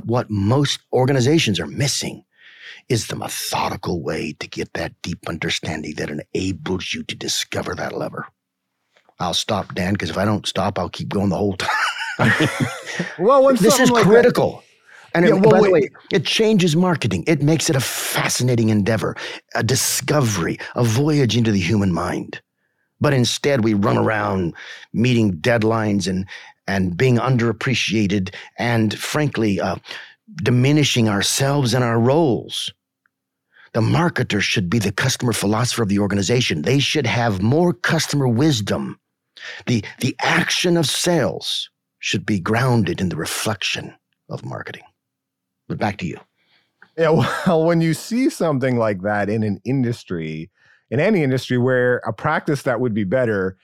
But what most organizations are missing is the methodical way to get that deep understanding that enables you to discover that lever. I'll stop, Dan, because if I don't stop, I'll keep going the whole time. well, this is like critical. That- and yeah, it, well, by the way, it changes marketing. It makes it a fascinating endeavor, a discovery, a voyage into the human mind. But instead, we run around meeting deadlines and and being underappreciated, and frankly, uh, diminishing ourselves and our roles. The marketer should be the customer philosopher of the organization. They should have more customer wisdom. The, the action of sales should be grounded in the reflection of marketing. But back to you. Yeah, well, when you see something like that in an industry, in any industry where a practice that would be better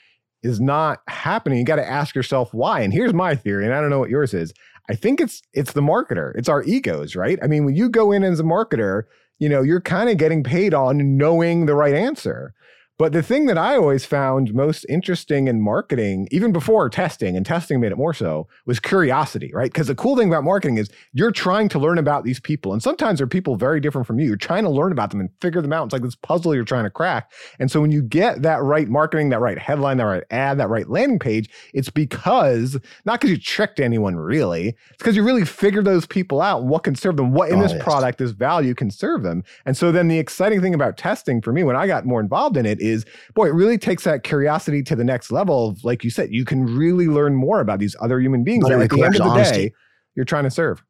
is not happening, you got to ask yourself why. And here's my theory, and I don't know what yours is. I think it's it's the marketer. It's our egos, right? I mean, when you go in as a marketer, you know, you're kind of getting paid on knowing the right answer. But the thing that I always found most interesting in marketing, even before testing, and testing made it more so, was curiosity, right? Because the cool thing about marketing is you're trying to learn about these people. And sometimes they're people very different from you. You're trying to learn about them and figure them out. It's like this puzzle you're trying to crack. And so when you get that right marketing, that right headline, that right ad, that right landing page, it's because, not because you tricked anyone really, it's because you really figured those people out and what can serve them, what in oh, this yes. product, this value can serve them. And so then the exciting thing about testing for me, when I got more involved in it, is boy, it really takes that curiosity to the next level. Of, like you said, you can really learn more about these other human beings that at the end of the honesty. day you're trying to serve.